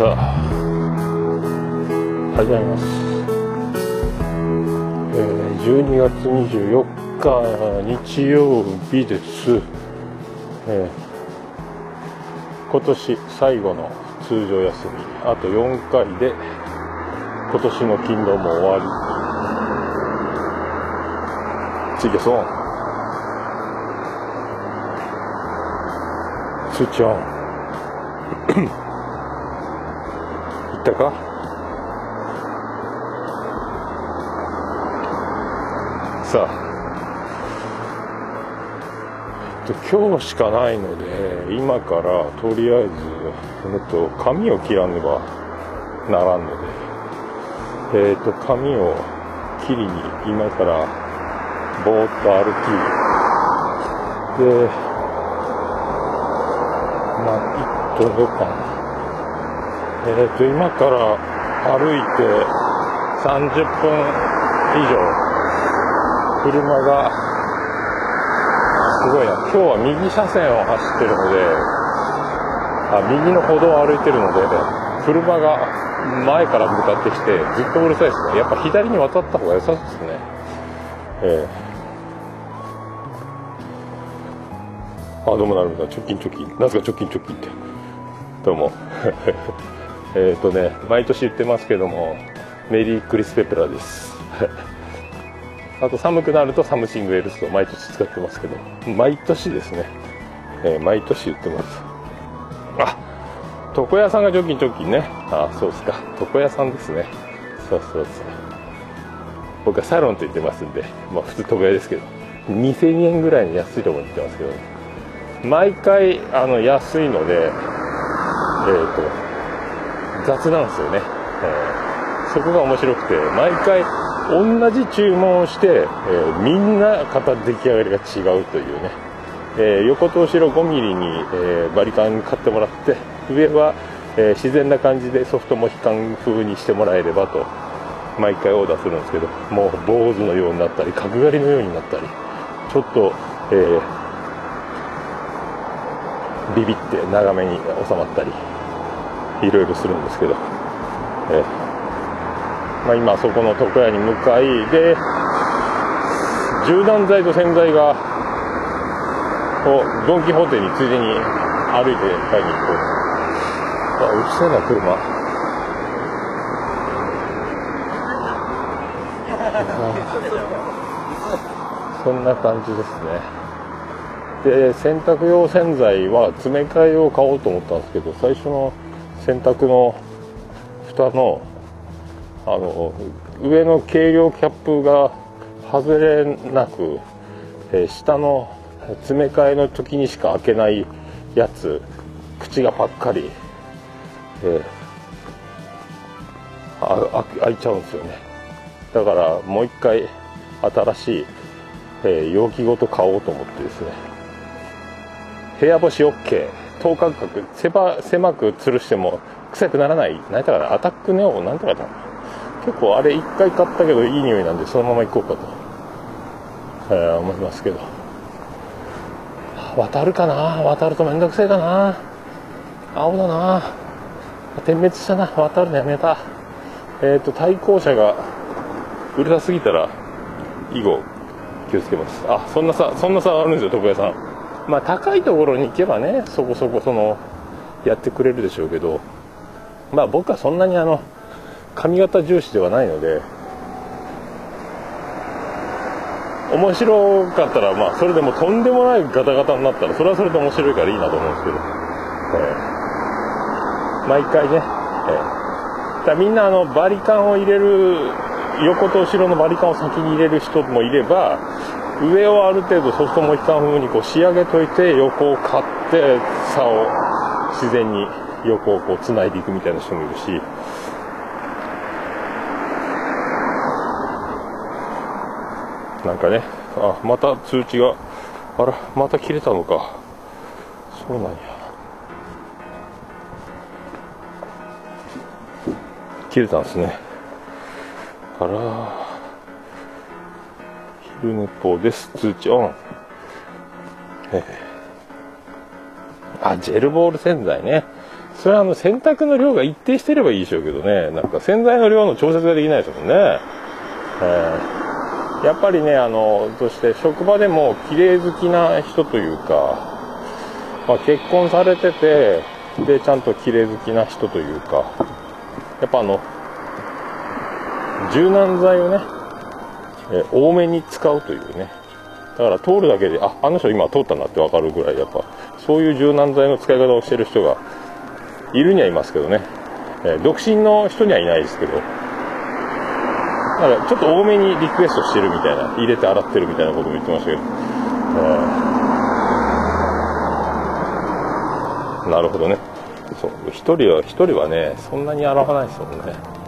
さあ。始まります、えー、12月24日日曜日です、えー、今年最後の通常休み。あと4回で今年の勤労も終わり。ついてそうスイッチオン。ったか？さあ、えっと、今日しかないので今からとりあえず、えっと、髪を切らねばならんので、えっと、髪を切りに今からぼーっと歩き。でまあ行っとようかなえー、と今から歩いて30分以上。車がすごいな。今日は右車線を走ってるのであ右の歩道を歩いてるので車が前から向かってきてずっとうるさいですね。やっぱ左に渡った方が良さそうですね。えー、あどうもなるほど直近直近。なんすか直近直近って。どうも。えっ、ー、とね毎年言ってますけどもメリークリス・ペプラーです。あと寒くなるとサムシング・エルスを毎年使ってますけど毎年ですね、えー、毎年言ってます。あ床屋さんが除菌除菌ね。あそうですか。床屋さんですね。そうそうそう僕はサロンと言ってますんでまあ普通床屋ですけど2000円ぐらいに安いとこに行ってますけど毎回あの安いのでえっ、ー、と雑なんですよね、えー、そこが面白くて毎回同じ注文をして、えー、みんな型出来上がりが違うというね、えー、横と後ろ5ミリに、えバリカン買ってもらって上は、え自然な感じでソフトモヒカン風にしてもらえればと毎回オーダーするんですけどもう坊主のようになったり角刈りのようになったりちょっと、えビビって長めに収まったり。いろいろするんですけど、えまあ、今そこの床屋に向かいで柔軟剤と洗剤がこうドン・キホーテについでに歩いて買いに行こうあうるせえな車。そんな感じですね。で洗濯用洗剤は詰め替えを買おうと思ったんですけど最初の洗濯の蓋のあの上の軽量キャップが外れなく、えー、下の詰め替えの時にしか開けないやつ口がパッカリ、えー、あ開いちゃうんですよね。だからもう一回新しい、えー、容器ごと買おうと思ってですね。部屋干し OK 等間隔狭狭く吊るしても臭くならない何だからアタックネオなんとかだ結構あれ1回買ったけどいい匂いなんでそのまま行こうかと、えー、思いますけど。渡るかな？渡るとめんどくせえかな？青だな。点滅したな。渡るのやめた。えっ、ー、と対向車がうるさすぎたら以後気をつけます。あそんなさそんな差あるんですよ床屋さん。まあ高いところに行けばねそこそこそのやってくれるでしょうけどまあ僕はそんなにあの髪型重視ではないので面白かったらまあそれでもとんでもないガタガタになったらそれはそれで面白いからいいなと思うんですけど、えー、毎回ね、えー、だみんなあのバリカンを入れる横と後ろのバリカンを先に入れる人もいれば上をある程度ソフトモヒカン風にこう仕上げといて横を買って差を自然に横をこう繋いでいくみたいな人もいるし。なんかねあまた通知があらまた切れたのか。そうなんや。切れたんですね。あらルネポです。通知オン。あジェルボール洗剤ね。それはあの洗濯の量が一定してればいいでしょうけどね、なんか洗剤の量の調節ができないですもんね。えー、やっぱりね、あの、そして職場でも綺麗好きな人というか、まあ、結婚されてて、で、ちゃんと綺麗好きな人というか、やっぱあの、柔軟剤をね、え、多めに使うというね。だから通るだけで、あ、あの人今通ったなってわかるぐらい、やっぱ、そういう柔軟剤の使い方をしてる人がいるにはいますけどね、え、独身の人にはいないですけど、だからちょっと多めにリクエストしてるみたいな、入れて洗ってるみたいなことも言ってましたけど、えー、なるほどね。そう、一人は、一人はね、そんなに洗わないですもんね。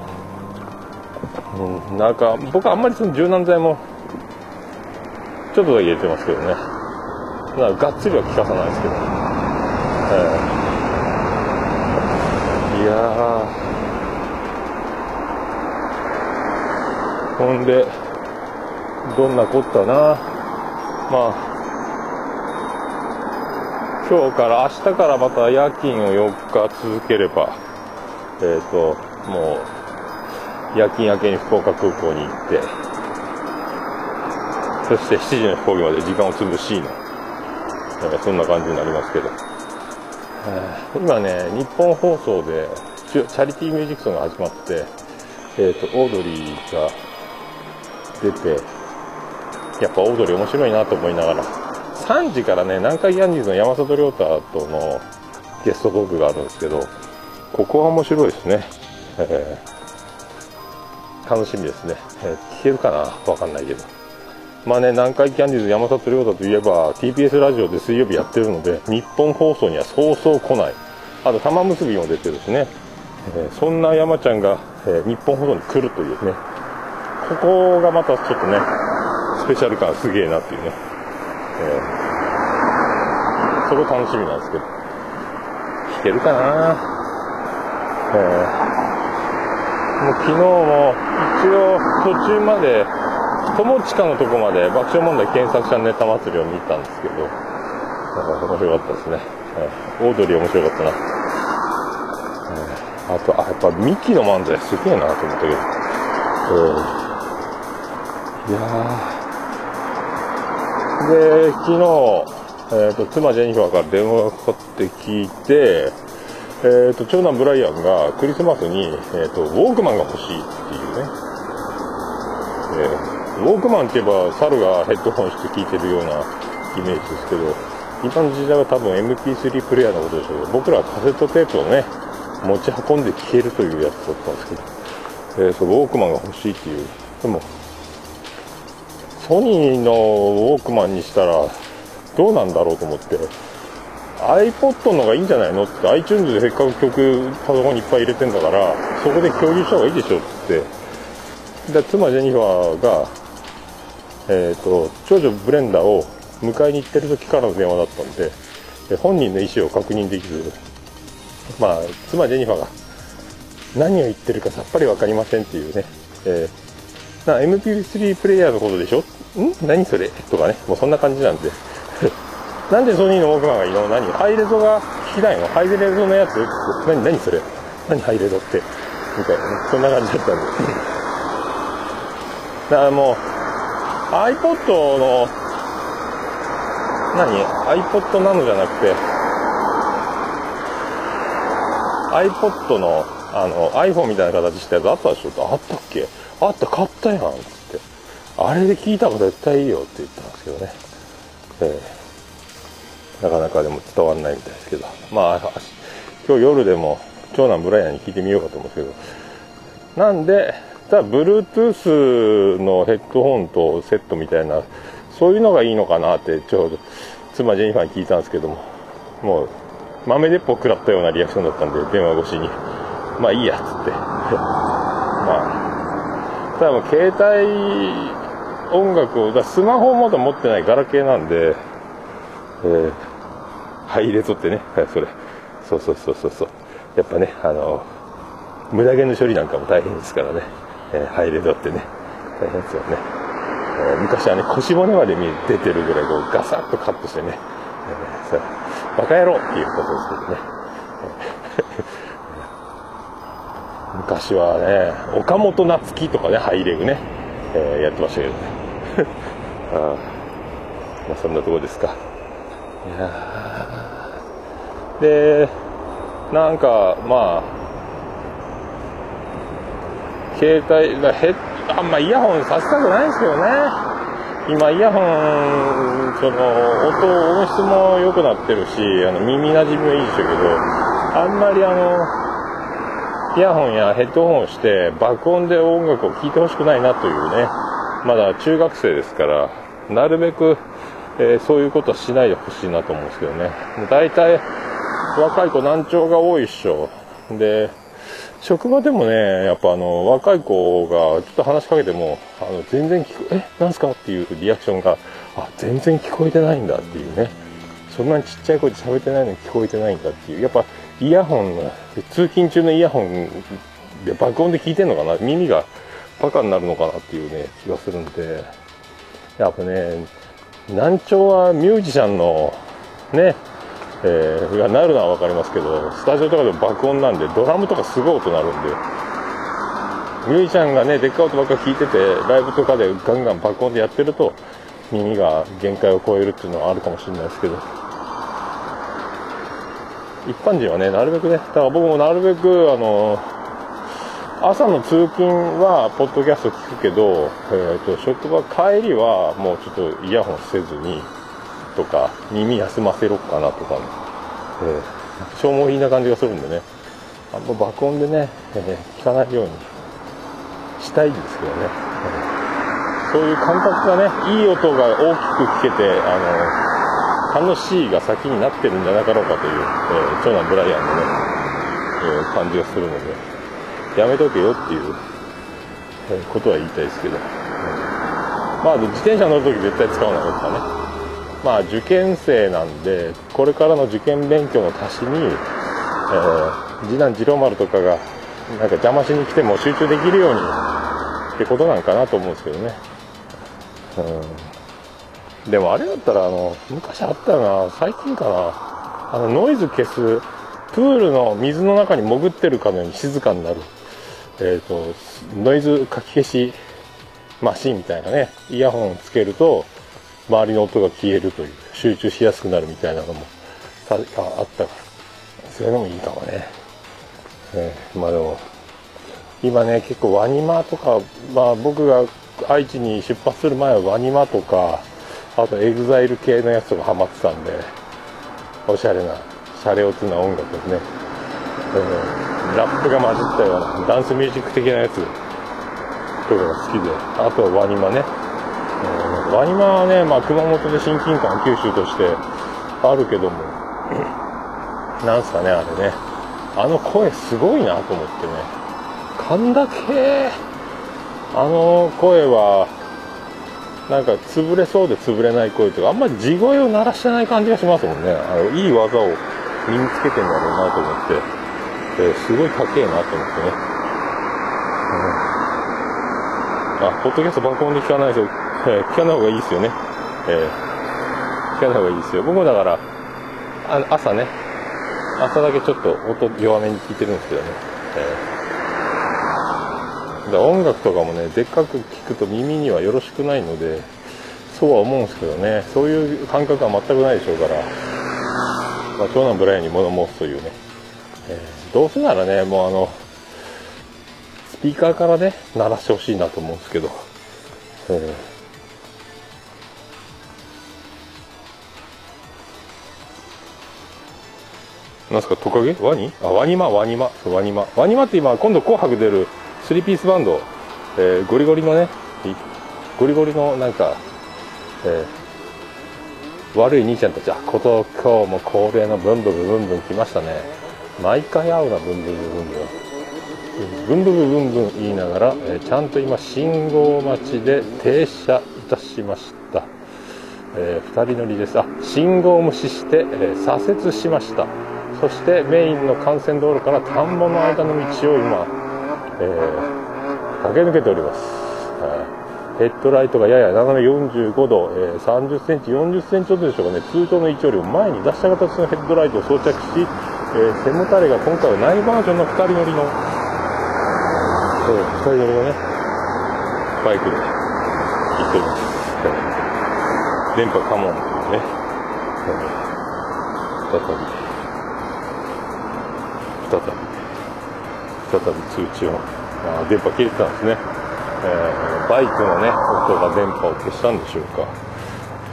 うん、なんか、僕はあんまりその柔軟剤も、ちょっとだけ入れてますけどね。だかがっつりは効かさないですけど。えーいやほんでどんなこったなまあ今日から明日からまた夜勤を4日続ければえっ、ー、ともう夜勤明けに福岡空港に行ってそして7時の飛行機まで時間を潰しの、えー、そんな感じになりますけど。今ね、日本放送でチャリティーミュージックソンが始まって、えっ、ー、と、オードリーが出て、やっぱオードリー面白いなと思いながら、3時からね、南海キャンディーズの山里亮太とのゲストトークがあるんですけど、ここは面白いですね。えー、楽しみですね。えー、聞けるかな？わかんないけど。まあね、南海キャンディーズ山里亮太といえば TBS ラジオで水曜日やってるので日本放送にはそうそう来ない。あと玉結びも出てるしね、えー、そんな山ちゃんが、えー、日本放送に来るというね。ここがまたちょっとねスペシャル感すげえなっていうね、えー、それ楽しみなんですけど。弾けるかな？えー、う昨日も一応途中まで友近のとこまで爆笑問題検索者ネタ祭りを見たんですけど、面白かったですね。オードリー面白かったな。あと、あ、やっぱミキの漫才すげえなと思ったけど。えー、いやで、昨日、えっ、ー、と、妻ジェニファーから電話がかかって聞いて、え、ー、と、長男ブライアンがクリスマスに、えっ、と、ウォークマンが欲しいっていうね。えーウォークマンって言えば猿がヘッドホンして聴いてるようなイメージですけど今の時代は多分 MP3 プレイヤーのことでしょうけど僕らはカセットテープをね持ち運んで聴けるというやつだったんですけど、えー、そうウォークマンが欲しいっていうでもソニーのウォークマンにしたらどうなんだろうと思って iPod の方がいいんじゃないのって iTunes でせっかく曲パソコンにいっぱい入れてんだからそこで共有した方がいいでしょって。で妻ジェニファーがえーと、長女ブレンダーを迎えに行ってる時からの電話だったんで本人の意思を確認できずまあ妻ジェニファーが何を言ってるかさっぱり分かりませんっていうね、えー、な MP3 プレイヤーのことでしょ？ん？何それ？とかね。もうそんな感じなんで。なんでソニーのウォークマンがいいの？何？ハイレゾが聞きたいの？ハイレゾのやつ？何？何それ？何？ハイレゾって？みたいなね。そんな感じだったんで。だからもう iPod の、何 ?iPod なのじゃなくて、iPod の、あの、iPhone みたいな形したやつあったでしょ？あったっけ？あった、買ったやん、つって。あれで聞いた方が絶対いいよって言ったんですけどね。えー、なかなかでも伝わんないみたいですけど。まあ、今日夜でも長男ブライアンに聞いてみようかと思うんですけど。なんで、ただ Bluetooth のヘッドホンとセットみたいなそういうのがいいのかなってちょうど妻ジェニファーに聞いたんですけどももう豆鉄砲食らったようなリアクションだったんで電話越しにまあいいやっつって まあただもう携帯音楽をだスマホまだ持ってないガラケーなんでえー、ハイレゾってね、それ。そうそうそうそうそう。やっぱねあの無駄毛の処理なんかも大変ですからね。えー、入れどってね、大変ですよね。えー、昔はね、腰骨まで見出てるぐらいこうガサッとカットしてね、えー、バカ野郎っていうことですけどね。昔はね岡本夏樹とかねハイレグね、えー、やってましたけどね。あまあそんなとこですか。いやでなんかまあ携帯ヘあんまイヤホンさせたくないんですけどね。今イヤホンその音音質も良くなってるしあの耳なじみもいいでしょうけどあんまりあのイヤホンやヘッドホンをして爆音で音楽を聴いてほしくないなというね。まだ中学生ですからなるべく、えー、そういうことはしないでほしいなと思うんですけどね。大体若い子難聴が多いっしょ。で職場でもねやっぱあの若い子がちょっと話しかけてもあの全然聞こえなんすかっていうリアクションがあ全然聞こえてないんだっていうね。そんなにちっちゃい声で喋ってないのに聞こえてないんだっていう。やっぱイヤホン通勤中のイヤホンで爆音で聞いてんのかな？耳がバカになるのかなっていうね気がするんで。やっぱね難聴はミュージシャンのねえー、がなるのは分かりますけどスタジオとかでも爆音なんでドラムとかすごい音鳴るんで。ミュージシャンがねでっかい音ばっか聞いててライブとかでガンガン爆音でやってると耳が限界を超えるっていうのはあるかもしれないですけど。一般人はねなるべくねだから僕もなるべくあの朝の通勤はポッドキャスト聞くけど、えーと、職場帰りはもうちょっとイヤホンせずにとか耳休ませろっかなとか、えー、消耗品な感じがするんでね。あんま爆音でね、えー、聞かないように。したいんですけどね、えー、そういう感覚がねいい音が大きく聞けてあの楽しいが先になってるんじゃなかろうかという、えー、長男ブライアンのね、えー、感じがするので。やめとけよっていう、え、ことは言いたいですけど、まあ自転車乗るとき絶対使わないとかね。まあ受験生なんでこれからの受験勉強の足しに、えー、次男次郎丸とかがなんか邪魔しに来ても集中できるようにってことなんかなと思うんですけどね、うん、でもあれだったらあの昔あったよな最近かな。あのノイズ消すプールの水の中に潜ってるかのように静かになる、えーと、ノイズかき消しマシンみたいなねイヤホンをつけると周りの音が消えるという集中しやすくなるみたいなのもあったからそういうのもいいかもね、えー、まあでも今ね結構 WANIMAとか、まあ、僕が愛知に出発する前は WANIMAとかあと EXILE系のやつとかハマってたんでおしゃれなシャレオツな音楽ですね、えー、ラップが混じったようなダンスミュージック的なやつとかが好きであとは WANIMAね。 WANIMAはね、まあ、熊本で親近感九州としてあるけども。なんすかねあれね。あの声すごいなと思ってね。甲けあの声はなんか潰れそうで潰れない声とかあんまり地声を鳴らしてない感じがしますもんね。あのいい技を身につけてんだろうなと思って、えー、すごい高えなと思ってね、うん、あポッドキャスト爆音で聞かないですよえー、聞かない方がいいですよね。えー、聞かない方がいいですよ。僕もだから、あ朝ね、朝だけちょっと音弱めに聞いてるんですけどね。えー、音楽とかもね、でっかく聞くと耳にはよろしくないので、そうは思うんですけどね、そういう感覚は全くないでしょうから、まあ、長男ブライアンに物申すというね、えー、どうせならね、もうあの、スピーカーからね、鳴らしてほしいなと思うんですけど、えー。なんすかトカゲ？ワニ？あワニマワニマ。ワニマ。ワニマって今今度紅白出る3ピースバンド、えー、ゴリゴリのねゴリゴリのなんか、えー、悪い兄ちゃんたち。あこと今日も恒例のブンブブブンブン来ましたね。毎回会うなブンブブブンブンブンブブブンブン言いながら、えー、ちゃんと今信号待ちで停車いたしました、えー、2人乗りです。あ信号無視して、えー、左折しました。そしてメインの幹線道路から田んぼの間の道を今、えー、駆け抜けております、ヘッドライトがやや斜め45度、えー、30センチ40センチほどでしょうかね。通常の位置よりも前に出した形のヘッドライトを装着し、えー、背もたれが今回はないバージョンの2人乗りのそう、2人乗りのねバイクで行っております、電波カモンというね、再び再び通知音あ電波切れてたんですね、えー、バイクのね音が電波を消したんでしょうか、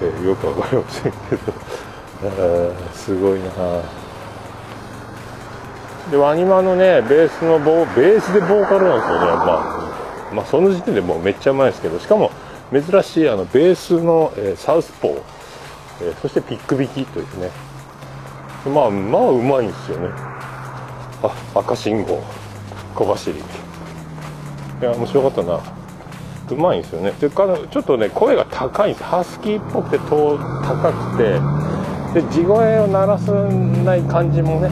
えー、よくわかりませんけど、えー、すごいな。でワニマのねベースのボベースでボーカルなんですよね。まあ、まあ、その時点でもうめっちゃうまいですけど。しかも珍しいあのベースの、えー、サウスポー、えー、そしてピック弾きというね。まあまあうまいんですよね。あ赤信号。小走り。いや面白かったな。うまいんですよね。でかちょっとね声が高いんです。ハスキーっぽくて高くて。で地声を鳴らさない感じもね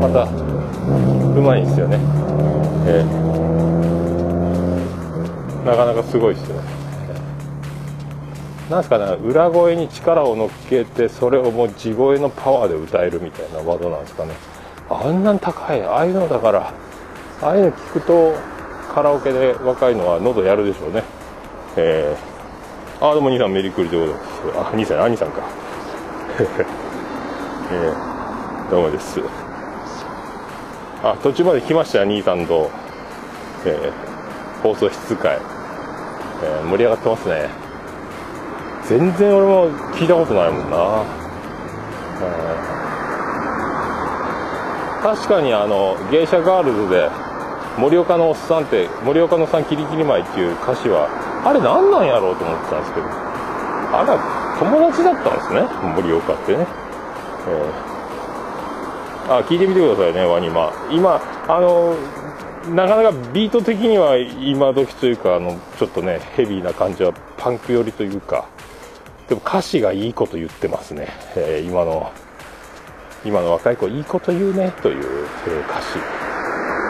またうまいんですよね、えー、なかなかすごいですよね。なんすかね裏声に力を乗っけてそれをもう地声のパワーで歌えるみたいなワードなんですかね。あんなに高い。ああいうのだからああいうの聞くとカラオケで若いのは喉やるでしょうね。えー、あどうも兄さんメリクリでございますあ兄さん兄さんか。えー、どうもです。あ途中まで来ました兄さんと、えー、放送室会、えー、盛り上がってますね。全然俺も聞いたことないもんな、確かにあの芸者ガールズで森岡のおっさんって森岡のさんキリキリ舞っていう歌詞はあれ何なんやろうと思ってたんですけどあら友達だったんですね。森岡ってね、えー、あ聞いてみてくださいねワニマ。今あのなかなかビート的には今時というかあのちょっとねヘビーな感じはパンク寄りというかでも歌詞がいいこと言ってますね、えー、今の今の若い子いいこと言うねという、えー、歌詞。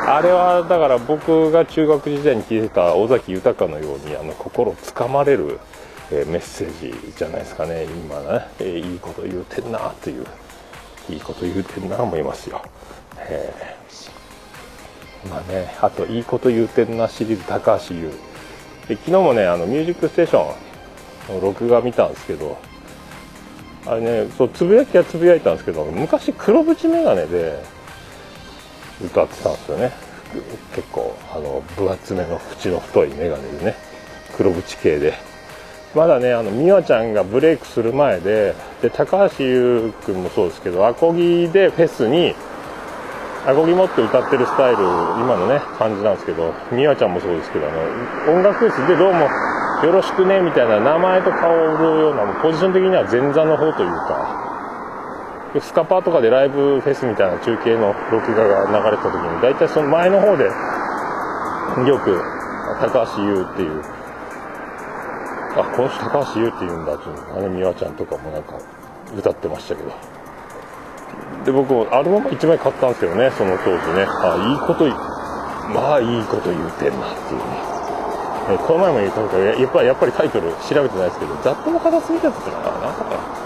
あれはだから僕が中学時代に聞いてた尾崎豊のようにあの心をつかまれる、え、メッセージじゃないですかね。今ね、え、いいこと言うてんなという。いいこと言うてんな思いますよ、えー、まあねあといいこと言うてんなシリーズ高橋優。昨日もねあの「ミュージックステーション」の録画見たんですけどあれねそうつぶやきはつぶやいたんですけど昔黒縁眼鏡で歌ってたんですよね。結構あの分厚めの縁の太い眼鏡でね黒縁系で。まだねあの美和ちゃんがブレイクする前でで高橋優君もそうですけどアコギでフェスにアコギ持って歌ってるスタイル今のね感じなんですけど美和ちゃんもそうですけどあの音楽フェスでどうもよろしくねみたいな名前と顔を売るようなポジション的には前座の方というかスカパーとかでライブフェスみたいな中継の録画が流れた時に大体その前の方でよく高橋優っていうあこの人高橋優って言うんだっていうあの美和ちゃんとかもなんか歌ってましたけど。で僕もアルバム1枚買ったんですけどねその当時ね。あいいことまあいいこと言うてんなっていうね。この前も言ったことやっぱりやっぱりタイトル調べてないですけど雑踏の片隅だったかななんか、え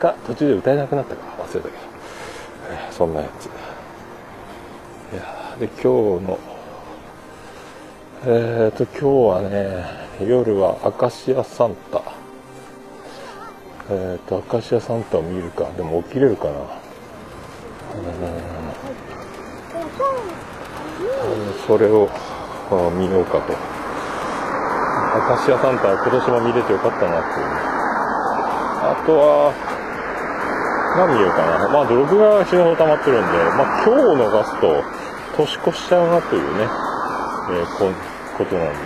か途中で歌えなくなったか。忘れたけど、えー、そんなやつ。いやで今日のえっ、ー、と今日はね夜は明石家サンタ。えっ、ー、と明石家サンタを見るか。でも起きれるかな。それを見ようかと。明石家サンタ今年も見れてよかったなっていう。あとは、何見ようかな。まあ、録画が死ぬほど溜まってるんで、まあ、今日を逃すと、年越しちゃうなというね、えー、こことなんで、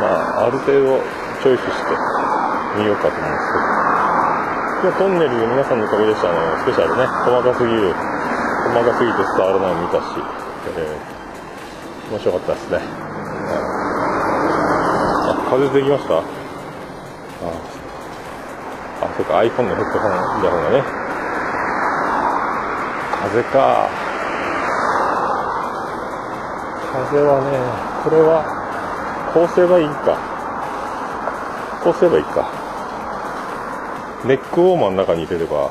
まあ、ある程度チョイスして見ようかと思うんですけど。今日トンネルで皆さんのおかげでした、あの、スペシャルね、細かすぎる、細かすぎて伝わらない見たし、えー、面白かったですね。あ風邪できました？ああそっか iPhone のヘッドホンイヤホンがね。風か。風はねこれはこうすればいいか。こうすればいいか。ネックウォーマーの中に入れれば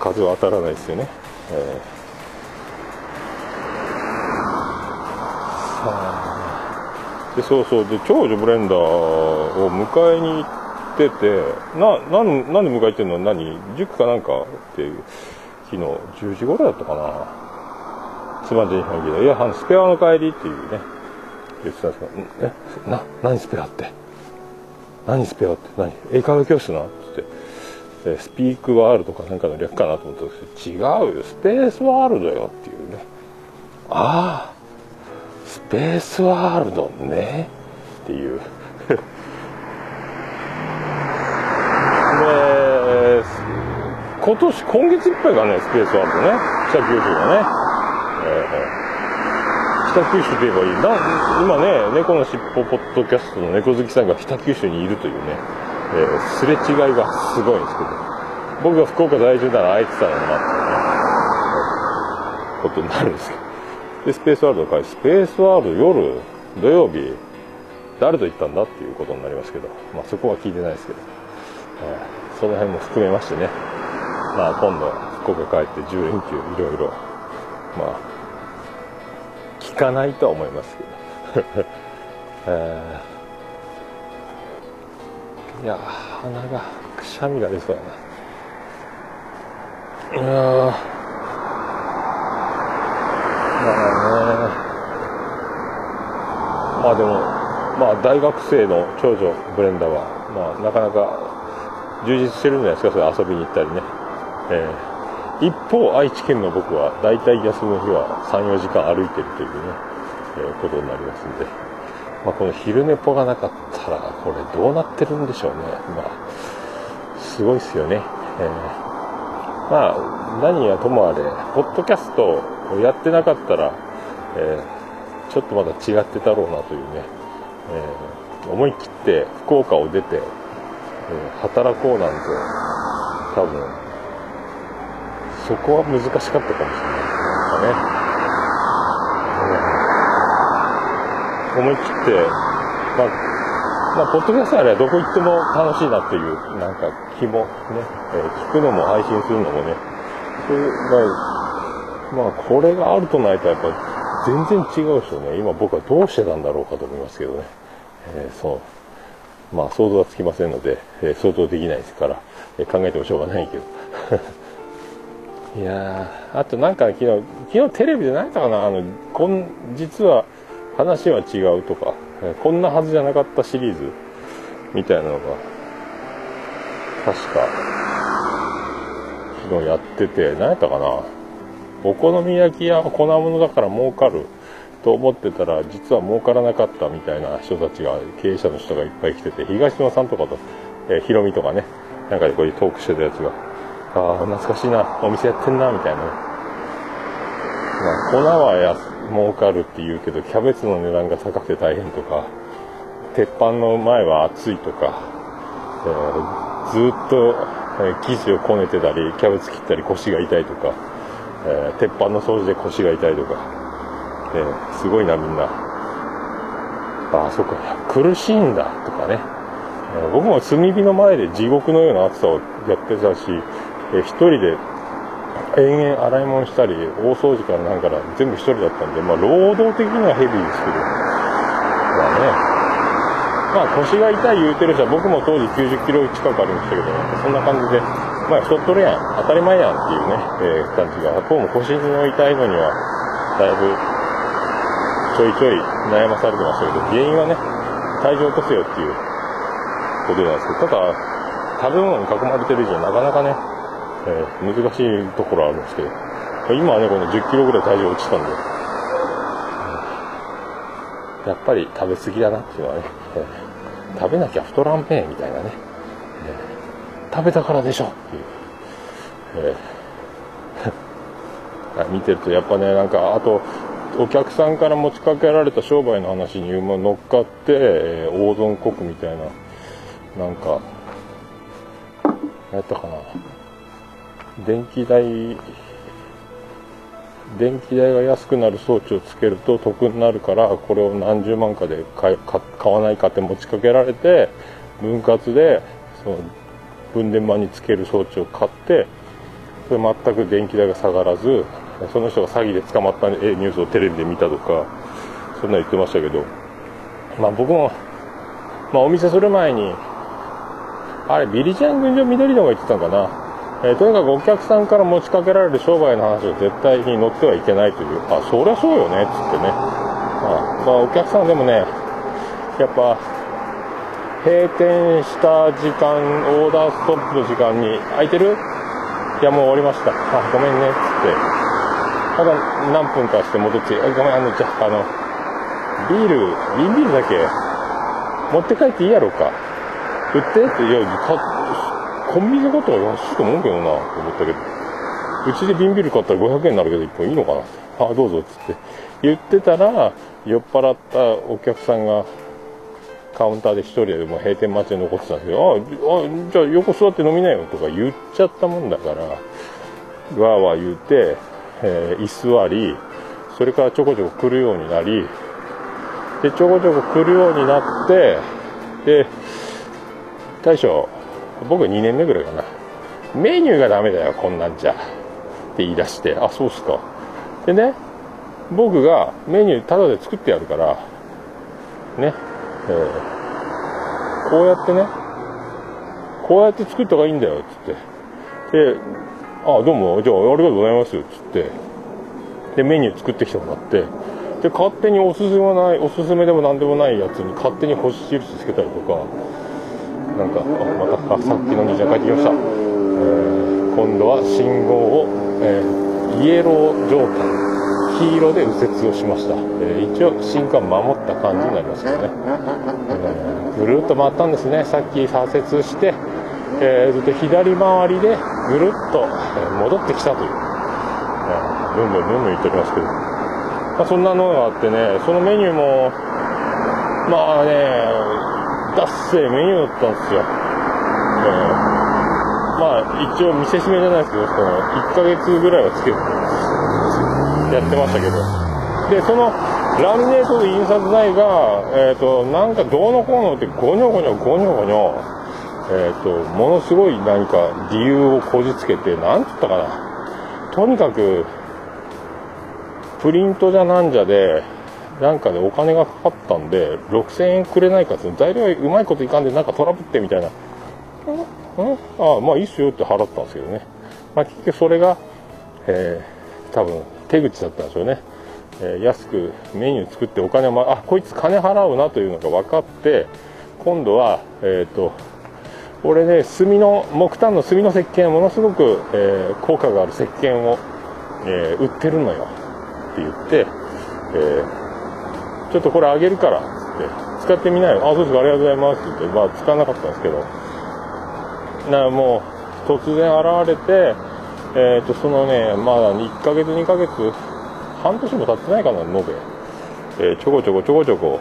風は当たらないですよね、えー。でそうそう。で長女ブレンダーを迎えに行っててななんなんで迎えてんの？何？塾かなんかっていう。昨日10時頃だったかな。妻でに入りいやあのスペアの帰りっていうね。言ってたんですけどえな何スペアって？何スペアって？何？英会話教室な？って。言ってスピークワールドかなんかの略かなと思ったんですけど違うよ。スペースワールドよっていうね。ああ。スペースワールドね。っていう。今年今月いっぱいがねスペースワールドね。北九州がね、えー、北九州といえばいいな。今ね猫のしっぽポッドキャストの猫好きさんが北九州にいるというね、えー、すれ違いがすごいんですけど。僕が福岡在住なら会えてたのかなっていうね。ことになるんですけど。でスペースワールド会スペースワールド夜土曜日誰と行ったんだっていうことになりますけど、まあ、そこは聞いてないですけど、えー、その辺も含めましてね、まあ、今度福岡帰って10連休いろいろまあ聞かないとは思いますけど、えー、いや鼻がくしゃみが出そうやな。いやまあねまあでもまあ大学生の長女ブレンダーはまあなかなか充実してるんじゃないですかそれ遊びに行ったりね、えー、一方愛知県の僕は大体休む日は34時間歩いてるというね、えー、ことになりますんで、まあ、この昼寝ぽがなかったらこれどうなってるんでしょうね。まあすごいっすよね、えーまあ何はともあれポッドキャストをやってなかったら、えー、ちょっとまだ違ってたろうなというね、え、思い切って福岡を出て、え、働こうなんて多分そこは難しかったかもしれないですね。思い切って、まあ、まあ、ポッドキャストあれはどこ行っても楽しいなっていう、なんか気もね、えー、聞くのも配信するのもね、それがまあこれがあるとないとやっぱ全然違うでしょうね。今僕はどうしてたんだろうかと思いますけどね、えー、そう。まあ想像はつきませんので、えー、想像できないですから、え、考えてもしょうがないけど。いやあとなんか昨日昨日テレビで何やったかな？あのこん実は話は違うとか、こんなはずじゃなかったシリーズみたいなのが確か昨日やってて何やったかな？お好み焼き屋は粉物だから儲かると思ってたら実は儲からなかったみたいな人たちが経営者の人がいっぱい来てて東野さんとかと、えー、ヒロミとかねなんかこういうトークしてたやつがああ懐かしいなお店やってんなみたいな。ね、まあ、粉はや儲かるって言うけどキャベツの値段が高くて大変とか鉄板の前は熱いとか、えー、ずっと、え、生地をこねてたりキャベツ切ったり腰が痛いとかえー、鉄板の掃除で腰が痛いとか、えー、すごいなみんな。ああそっか苦しいんだとかね、え、僕も炭火の前で地獄のような暑さをやってたし、えー、一人で延々洗い物したり大掃除からなんから全部一人だったんで、まあ、労働的にはヘビーですけど。まあね。まあ腰が痛い言うてる人は僕も当時90キロ近くありましたけど、そんな感じでまあ太っとるやん。当たり前やんっていうね、えー、感じが。こうも腰の痛いのにはだいぶちょいちょい悩まされてましたけど原因はね体重落とせよっていうことなんですけどただ食べ物に囲まれてる以上なかなかね、えー、難しいところあるんですけど今はねこの10キロぐらい体重落ちたんで、やっぱり食べ過ぎだなっていうのはね、えー、食べなきゃ太らんめみたいなね、えー食べたからでしょっていう、えー、見てるとやっぱねなんかあとお客さんから持ちかけられた商売の話に乗っかって、えー、大損国みたいななんかやったかな。電気代電気代が安くなる装置をつけると得になるからこれを何十万かで買わないかって持ちかけられて分割でその分電盤につける装置を買ってそれ全く電気代が下がらずその人が詐欺で捕まったニュースをテレビで見たとかそんな言ってましたけど。まあ僕も、まあ、お店する前にあれビリジャン群青緑のが言ってたのかな。えー、とにかくお客さんから持ちかけられる商売の話を絶対に乗ってはいけないという、あ、そりゃそうよね、つってね。あまあ、お客さんでもね、やっぱ、閉店した時間、オーダーストップの時間に、空いてる？いや、もう終わりました。あ、ごめんね、つって。ただ、何分かして戻って、ごめん、あの、じゃあ、あの、ビール、瓶ビールだけ、持って帰っていいやろうか。売ってって、いや、コンビニのことは安いと思うけどな、と思ったけど。うちで瓶ビール買ったら500円になるけど1本いいのかなって。ああ、どうぞっ、つって言ってたら、酔っ払ったお客さんが、カウンターで1人でもう閉店待ちで残ってたんですけど、ああ、じゃあ横座って飲みなよとか言っちゃったもんだから、わーわー言うて、えー、居座り、それからちょこちょこ来るようになり、で、ちょこちょこ来るようになって、で、大将、僕2年目ぐらいかな。メニューがダメだよ、こんなんじゃ。って言い出して、あ、そうっすか。でね、僕がメニュータダで作ってやるから、ね、えー、こうやってね、こうやって作った方がいいんだよっ、つって。で、あ、どうも、じゃあありがとうございます、っつって。で、メニュー作ってきてもらって、で、勝手におすすめない、おすすめでも何でもないやつに勝手に星印つけたりとか、なんかまたさっきの兄ちゃん帰ってきました、えー、今度は信号を、えー、イエロー状態黄色で右折をしました、えー、一応信号は守った感じになりますけどね、え、ぐるっと回ったんですね。さっき左折して、えー、ずっと左回りでぐるっと戻ってきたという、え、ブンブンブンブン言っておりますけど、まあ、そんなのがあってねそのメニューもまあねダッセーメニューだったんですよ。えー、まあ、一応見せしめじゃないですけど、その、1ヶ月ぐらいはつけて、やってましたけど。で、その、ラミネートと印刷材が、えっ、ー、と、なんかどうのこうのってゴニョゴニョゴニョゴニョ、えっ、ー、と、ものすごい何か理由をこじつけて、なんつったかな。とにかく、プリントじゃなんじゃで、なんかでお金がかかったんで、6000円くれないかって、材料うまいこといかんでなんかトラブってみたいな。うん？ああ、まあいいっすよって払ったんですけどね。まあ結局それが、えー、多分手口だったんでしょうね。えー、安くメニュー作ってお金を、まあ、こいつ金払うなというのが分かって、今度は、えっ、ー、と、俺ね、炭の、木炭の炭の石鹸、ものすごく、えー、効果がある石鹸を、えー、売ってるのよ。って言って、えーちょっとこれあげるから、って、使ってみなよ。あ、そうですか、ありがとうございます。って言って、まあ、使わなかったんですけど、なもう、突然現れて、えっ、ー、と、そのね、まだ1ヶ月、2ヶ月、半年も経ってないかな、延べ。えー、ちょこちょこちょこちょこ、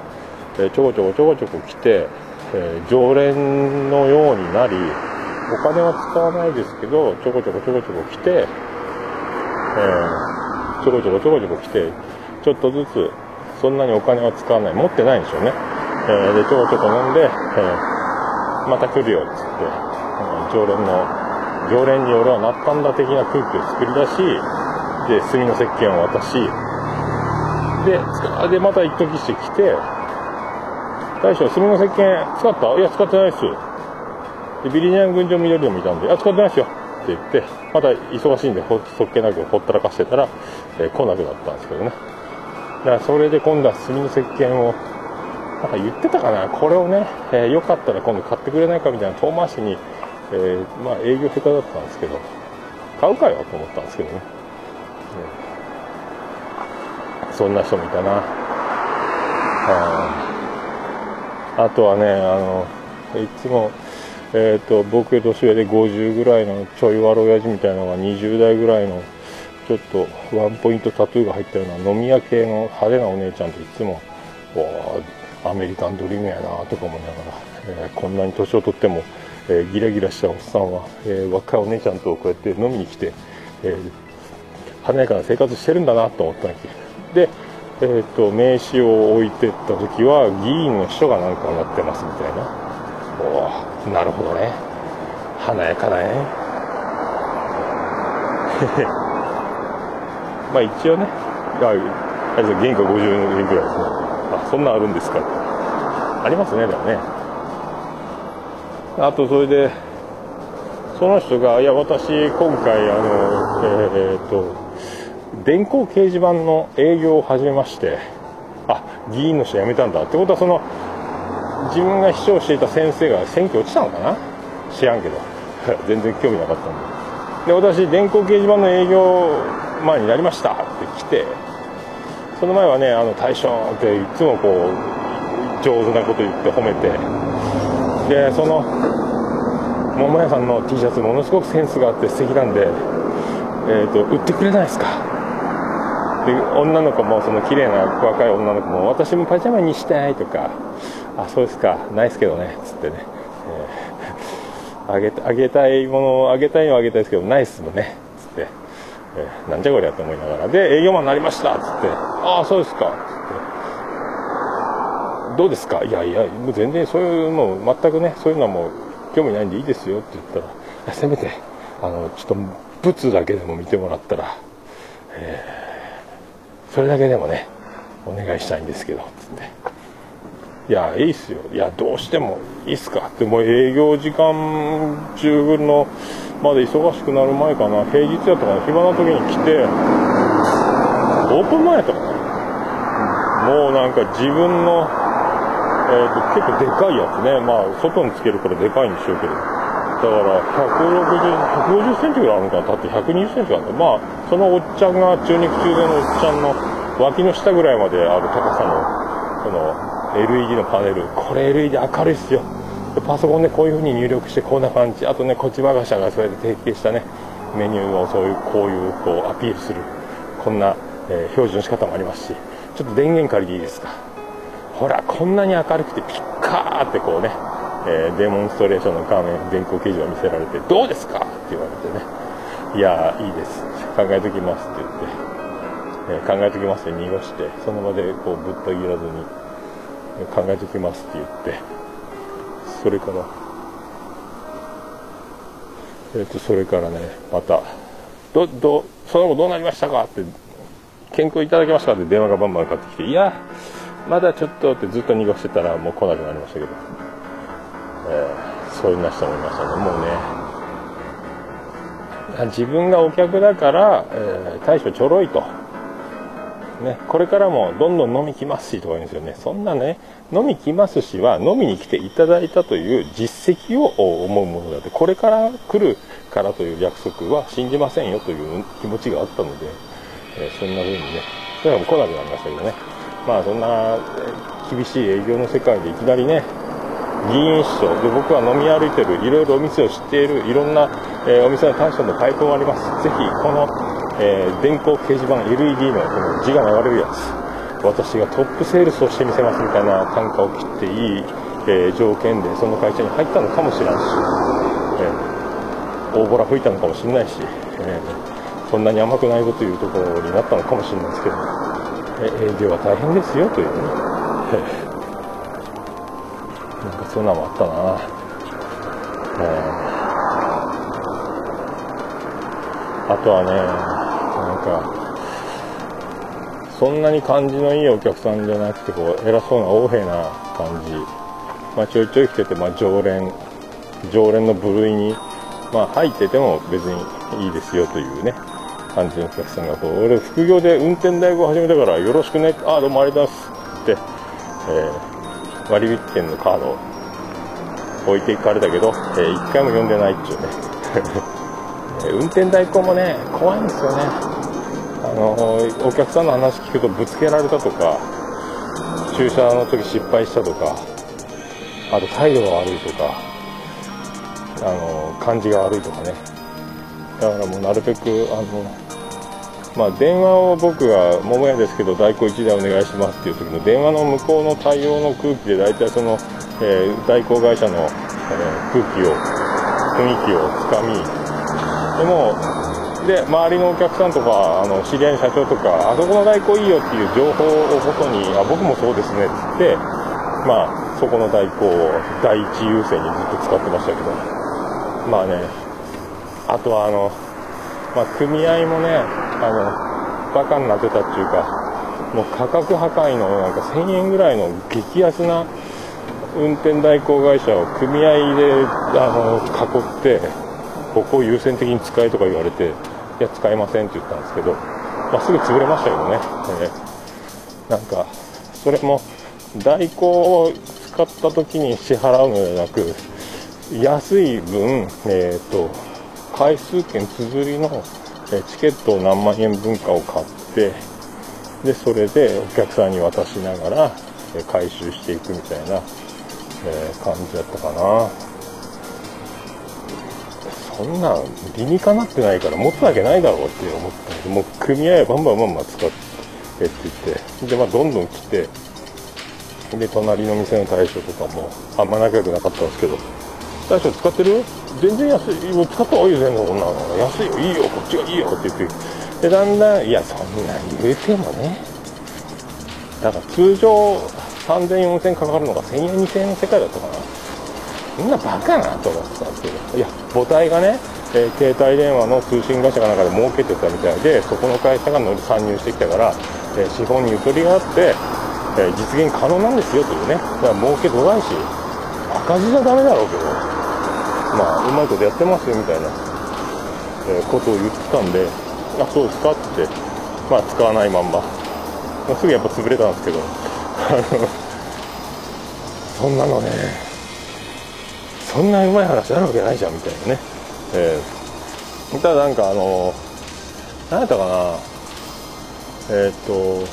えー、ちょこちょこちょこちょこ来て、え常連のようになり、お金は使わないですけど、ちょこちょこちょこちょこ来て、えちょこちょこちょこちょこ来て、ちょっとずつ、そんなにお金は使わない。持ってないんでしょうね、えー、でちょこちょこ飲んで、えー、また来るよっつって、えー、常連の常連に俺はなったんだ的な空気を作り出しで炭の石鹸を渡しででまた一時して来て大将炭の石鹸使った？いや使ってないっす。でビリニアン群青緑でもいたんで「あ使ってないっすよ」って言ってまた忙しいんでそっけなくほったらかしてたら、えー、来なくなったんですけどね。だからそれで今度は炭の石鹸をなんか言ってたかな？これをね、えー、よかったら今度買ってくれないかみたいな遠回しに、えー、まあ営業下手だったんですけど買うかよと思ったんですけどね、ね。そんな人もいたな。あとはねあのいつもえーと、僕年上で50ぐらいのちょい悪親父みたいなのが20代ぐらいのちょっとワンポイントタトゥーが入ったような飲み屋系の派手なお姉ちゃんといつもアメリカンドリームやなとか思いながら、えー、こんなに年を取っても、えー、ギラギラしたおっさんは、えー、若いお姉ちゃんとこうやって飲みに来て、え華やかな生活してるんだなと思ったわけで、えーと、名刺を置いてった時は議員の秘書がなんかなってますみたいな。おなるほどね。華やかだね。まあ一応ねああ原価50円ぐらいですね。あそんなあるんですか。ありますねでもね。あとそれでその人がいや私今回あのえー、っと電光掲示板の営業を始めましてあ議員の人辞めたんだ。ってことはその自分が秘書をしていた先生が選挙落ちたのかな？知らんけど。全然興味なかったんで。で私電光掲示板の営業前になりましたって来てその前はねあの大将っていつもこう上手なこと言って褒めてでその桃屋さんの T シャツものすごくセンスがあって素敵なんで、えーと、売ってくれないですか？で女の子もその綺麗な若い女の子も私もパジャマにしたいとかあそうですかないですけどねつってね、えー、あげあげたいものをあげたいのはあげたいですけどないっすもんね、えー、なんじゃこりゃと思いながら。で営業マンになりました。っつって。ああそうですか。っつって。どうですか？いやいやもう全然そういうもう全くねそういうのはもう興味ないんでいいですよって言ったら。せめてあのちょっと物だけでも見てもらったら、えー、それだけでもねお願いしたいんですけど。つって。いやいいっすよ。いやどうしてもいいっすか？っても営業時間中のまで忙しくなる前かな。平日やったかな。暇な時に来てオープン前やったかな。もうなんか自分のえーと、結構でかいやつね、まあ、外につけるからでかいんでしょうけど、だから160、150センチぐらいあるのかな、立って120センチあるんだ。まあ、そのおっちゃんが中肉中背のおっちゃんの脇の下ぐらいまである高さの、その、LED のパネル、これ LED 明るいっすよ。パソコンでこういう風に入力してこんな感じ、あとね、こっち我が社がそれで提携したね、メニューをそういう、こういう、こう、アピールする、こんな、えー、表示の仕方もありますし、ちょっと電源借りていいですか？ほらこんなに明るくてピッカーってこうね、えー、デモンストレーションの画面電光掲示を見せられてどうですか？って言われてね。いやいいです。考えときますって言って、えー、考えときますって濁してその場でこうぶった切らずに。考えときますって言ってそれからえっ、とそれからねまたどどその後どうなりましたかって健康いただけましたかって電話がバンバンかかってきていやまだちょっとってずっと濁してたらもう来なくなりましたけど、えー、そういうな人もいましたねもうね自分がお客だから、えー、大将ちょろいと。ね、これからもどんどん飲み来ますしとか言うんですよね。そんなね、飲み来ますしは飲みに来ていただいたという実績を思うものだって、これから来るからという約束は信じませんよという気持ちがあったので、えー、そんな風にね、それはも来なくなりましたけどね。まあそんな厳しい営業の世界でいきなりね議員秘書で僕は飲み歩いてるいろいろお店を知っているいろんな、えー、お店の大将のパイプもありますぜひこの、えー、電光掲示板 LED のこの字が流れるやつ。私がトップセールスをしてみせますみたいな単価を切っていい、えー、条件でその会社に入ったのかもしれないし、えー、大ボラ吹いたのかもしれないし、えー、そんなに甘くないぞというところになったのかもしれないですけどえ営業は大変ですよというね。なんかそんなのもあったな、えあとはねかそんなに感じのいいお客さんじゃなくてこう偉そうな横柄な感じ、まあ、ちょいちょい来てて、まあ、常連。常連の部類に、まあ、入ってても別にいいですよというね感じのお客さんがこう俺副業で運転代行始めたからよろしくね。ああどうもありがとうございます。って、えー、割引券のカードを置いていかれたけど、えー、1回も読んでないっちゅうね。運転代行もね怖いんですよね。のお客さんの話聞くとぶつけられたとか駐車の時失敗したとかあと態度が悪いとかあの感じが悪いとかね。だからもうなるべくあのまあ、電話を僕が桃屋ですけど代行1台お願いしますっていう時の電話の向こうの対応の空気で大体その、えー、代行会社の、えー、空気を雰囲気をつかみでもで周りのお客さんとかあの知り合いの社長とかあそこの代行いいよっていう情報をもとにあ僕もそうですねっつってまあそこの代行を第一優先にずっと使ってましたけど。まあねあとはあの、まあ、組合もねあのバカになってたっていうかもう価格破壊のなんか1000円ぐらいの激安な運転代行会社を組合であの囲ってここを優先的に使えとか言われていや使えませんって言ったんですけど、まあ、すぐ潰れましたけどね、えー、なんかそれも代行を使った時に支払うのではなく安い分、えーと、回数券綴りのチケットを何万円分かを買ってでそれでお客さんに渡しながら回収していくみたいな、えー、感じだったかな。そんな理にかなってないから持つわけないだろうって思ったけどもう組合はバンバンバンバン使ってって言って。でまあどんどん来て。で隣の店の大将とかもあんま仲良くなかったんですけど。大将使ってる？全然安い。もう使った方がいいよ全然。こんなの安いよいいよこっちがいいよって言って。でだんだんいやそんな言うてもね。だから通常3000、4000かかるのが1000円、2000円の世界だったかな。そんなバカなと思ってたんですけど、いや、母体がね、えー、携帯電話の通信会社かなんかで儲けてたみたいで、そこの会社が参入してきたから、えー、資本にゆとりがあって、えー、実現可能なんですよというね、だから儲け度外視、赤字じゃダメだろうけど、まあ、うまいことやってますよみたいな、えことを言ってたんで、あ、そうですかって、まあ、使わないまんま、まあ、すぐやっぱ潰れたんですけど、そんなのね、そんなうまい話あるわけないじゃんみたいなね。えー、ただなんかあの、何やったかな、えー、っと、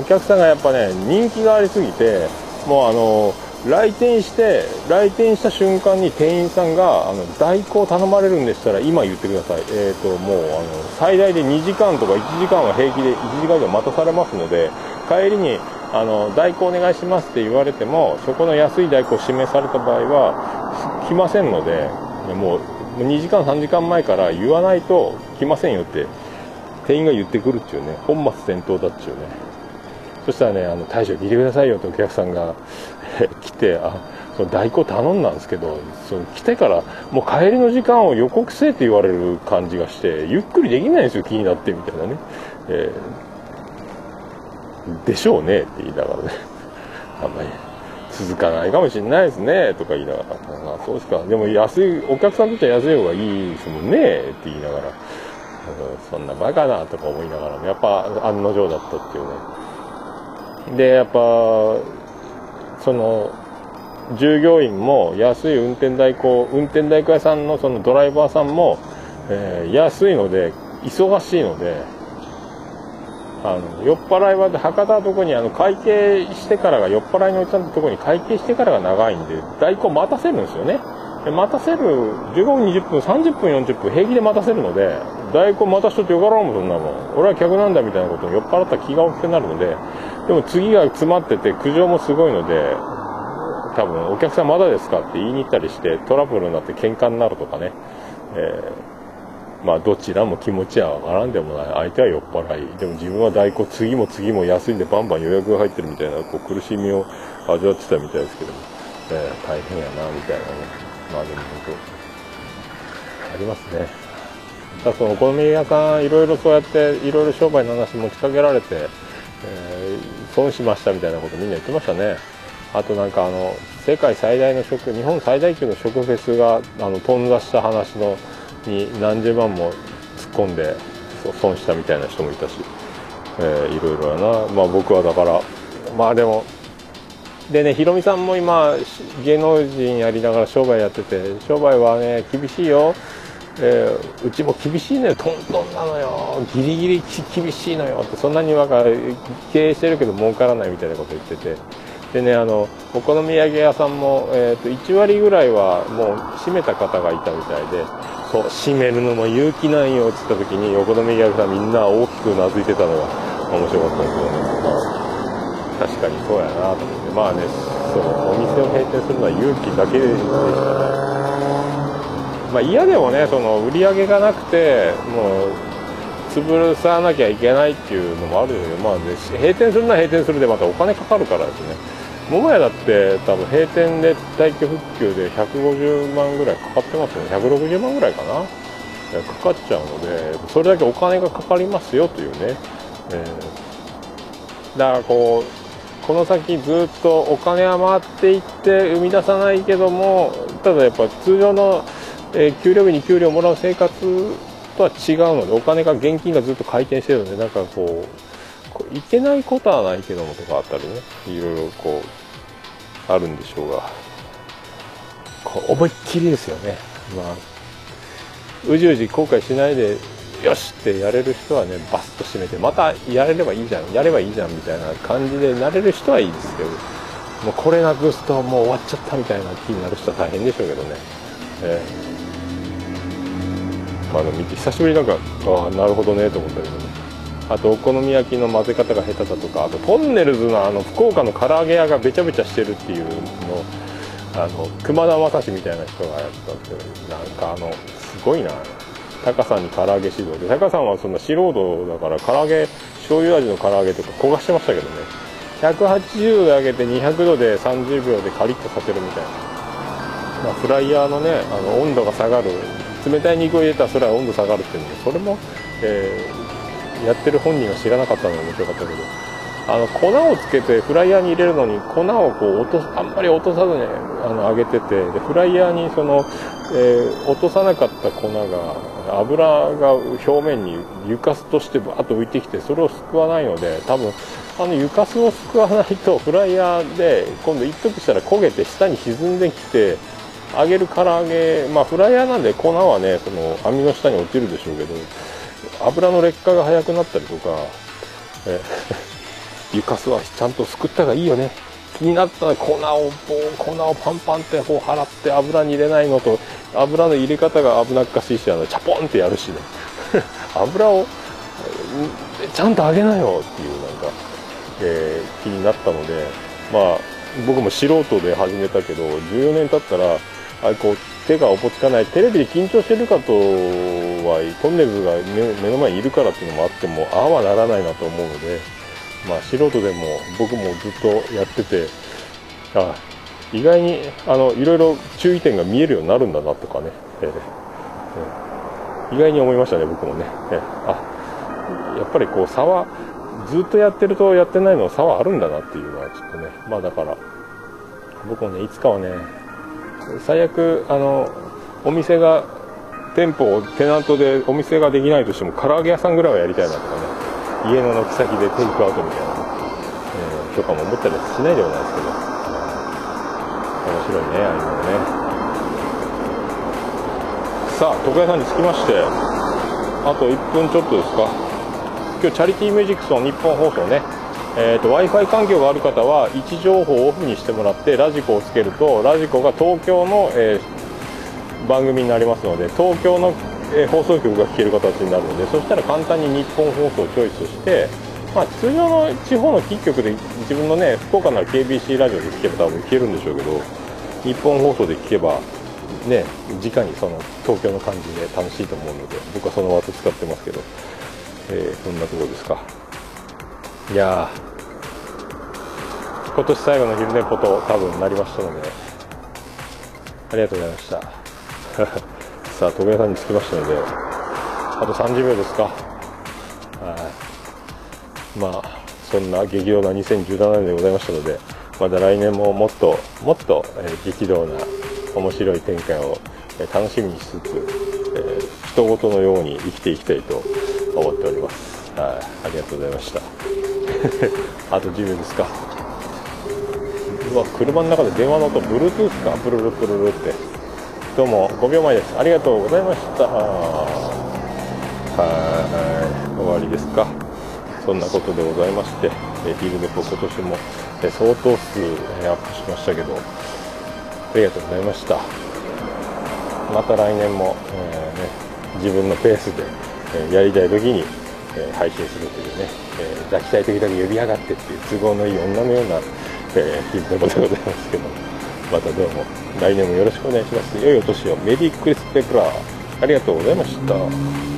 お客さんがやっぱね、人気がありすぎて、もうあの、来店して来店した瞬間に店員さんがあの代行頼まれるんでしたら今言ってください、えーと、もうあの最大で2時間とか1時間は平気で1時間以上待たされますので帰りにあの代行お願いしますって言われてもそこの安い代行を指名された場合は来ませんのでもう2時間3時間前から言わないと来ませんよって店員が言ってくるっていうね本末転倒だっていうねそしたらね、あの、大将聞いてくださいよってお客さんが 来て、あ、その代行頼んだんですけど、その来てから、もう帰りの時間を予告せえって言われる感じがして、ゆっくりできないんですよ、気になってみたいなね。え、でしょうねって言いながらね。あんまり続かないかもしれないですね、とか言いながら、あそうですか。でも安い、お客さんとしては安い方がいいですもんね、って言いながら、そんなバカなとか思いながらも、やっぱ案の定だったっていうね。で、やっぱ、その、従業員も安い運転代行、運転代行屋さんのそのドライバーさんも、えー、安いので、忙しいので、あの、酔っ払いは、博多のとこにあの、会計してからが、酔っ払いのおっちゃんのとこに会計してからが長いんで、代行待たせるんですよね。で待たせる、15分、20分、30分、40分、平気で待たせるので、大根待たしとってよからんもん、そんなもん。俺は客なんだみたいなことに酔っ払った気が大きくなるので、でも次が詰まってて苦情もすごいので、多分お客さんまだですかって言いに行ったりしてトラブルになって喧嘩になるとかね、えー、まあどちらも気持ちはわからんでもない。相手は酔っ払い。でも自分は大根次も次も安いんでバンバン予約が入ってるみたいなこう苦しみを味わってたみたいですけども、えー、大変やなみたいなね。まあでも本当ありますね。だそのお好み屋さんいろいろそうやっていろいろ商売の話持ちかけられて、えー、損しましたみたいなことみんな言ってましたね。あとなんかあの世界最大の食日本最大級の食フェスがあの頓挫した話のに何十万も突っ込んで損したみたいな人もいたし、えー、いろいろやな。まあ僕はだからまあでもでねひろみさんも今芸能人やりながら商売やってて商売はね厳しいよ。えー、うちも厳しいのよ。トントンなのよ。ギリギリ厳しいのよ。ってそんなになんか経営してるけど儲からないみたいなこと言ってて。でねあのお好み焼き屋さんも、えーと、1割ぐらいはもう閉めた方がいたみたいで。そう閉めるのも勇気なんよっつった時に横の右役さんみんな大きくうなずいてたのが面白かったんですよね、まあ、確かにそうやなと思って。まあねそのお店を閉店するのは勇気だけでした。ねまあ、嫌でもねその売り上げがなくてもう潰さなきゃいけないっていうのもあるよね、まあね、閉店するのは閉店するでまたお金かかるからですね。桃屋だって多分閉店で退去復旧で150万ぐらいかかってますよね。160万ぐらいかな。かかっちゃうのでそれだけお金がかかりますよというね、えー、だからこうこの先ずっとお金は回っていって生み出さないけどもただやっぱ通常のえ、給料日に給料もらう生活とは違うのでお金が現金がずっと回転してるのでなんかこういけないことはないけどもとかあったりね。いろいろこうあるんでしょうが。思いっきりですよね。まあうじうじ後悔しないでよしってやれる人はねバスッと締めてまたやれればいいじゃんやればいいじゃんみたいな感じでなれる人はいいですけどもうこれなくすともう終わっちゃったみたいな気になる人は大変でしょうけどね、えーあの見て久しぶりなんかああなるほどねと思ったけどね。あとお好み焼きの混ぜ方が下手だとかあとトンネルズのあの福岡の唐揚げ屋がべちゃべちゃしてるっていうのあの熊田正史みたいな人がやったんですけどなんかあのすごいな。タカさんに唐揚げ指導でタカさんはそんな素人だから唐揚げ醤油味の唐揚げとか焦がしてましたけどね。180度で揚げて200度で30秒でカリッとさせるみたいな、まあ、フライヤーのねあの温度が下がる。冷たい肉を入れたらそれは温度下がるっていうのでそれも、えー、やってる本人が知らなかったのが面白かったけどあの粉をつけてフライヤーに入れるのに粉をこう落とあんまり落とさずにあの揚げててでフライヤーにその、えー、落とさなかった粉が油が表面に床すとしてバーッと浮いてきてそれをすくわないので多分あの床すをすくわないとフライヤーで今度一時したら焦げて下に沈んできて揚げる唐揚げ、まあ、フライヤーなんで粉はねその網の下に落ちるでしょうけど油の劣化が早くなったりとかえ 床すはちゃんとすくった方がいいよね。気になったら粉を粉をパンパンってこう払って油に入れないのと油の入れ方が危なっかしいしあのチャポンってやるしね。油をちゃんと揚げなよっていうなんか、えー、気になったのでまあ僕も素人で始めたけど14年経ったらあこう手がおぼつかないテレビで緊張してるかとはトンネルが目の前にいるからっていうのもあってもああはならないなと思うのでまあ素人でも僕もずっとやっててあ意外にあのいろいろ注意点が見えるようになるんだなとかね、えーえー、意外に思いましたね僕もね、えー、あやっぱりこう差はずっとやってるとやってないの差はあるんだなっていうのはちょっとね。まあだから僕もねいつかはね最悪あのお店が店舗をテナントでお店ができないとしても唐揚げ屋さんぐらいはやりたいなとかね。家の軒先でテイクアウトみたいな、えー、とかも思ったりしないではないですけど、面白いねああいうのね。さあ床屋さんに着きましてあと1分ちょっとですか。今日チャリティーミュージックスの日本放送ね。えーと、Wi-Fi 環境がある方は位置情報をオフにしてもらってラジコをつけるとラジコが東京の、えー、番組になりますので東京の、えー、放送局が聞ける形になるのでそしたら簡単に日本放送をチョイスして、まあ、通常の地方のキー局で自分のね福岡なら KBC ラジオで聞けば多分聞けるんでしょうけど日本放送で聞けばね直にその東京の感じで楽しいと思うので僕はそのワード使ってますけど、えー、そんなところですか。いや今年最後の昼寝ぽと多分なりましたので。ありがとうございました。さあ床屋さんに着きましたので。あと30秒ですか。はい。まあそんな激動な2017年でございましたのでまだ来年ももっともっと、え、激動な面白い展開を、え、楽しみにしつつ、えー、人事のように生きていきたいと思っております。はい。ありがとうございました。あと10秒ですか。うわ車の中で電話の音 Bluetooth かプルルプルルって。どうも5秒前です。ありがとうございました。はい終わりですか。そんなことでございましてえフィールドポ今年も相当数アップしましたけどありがとうございました。また来年も、えーね、自分のペースで、え、やりたい時に、え、配信するというね、えー、抱きたい時だけ呼び上がってっていう都合のいい女のような、えー、日のことでございますけどまたどうも来年もよろしくお願いします。良いお年を。メリークリス・ペプラー。ありがとうございました。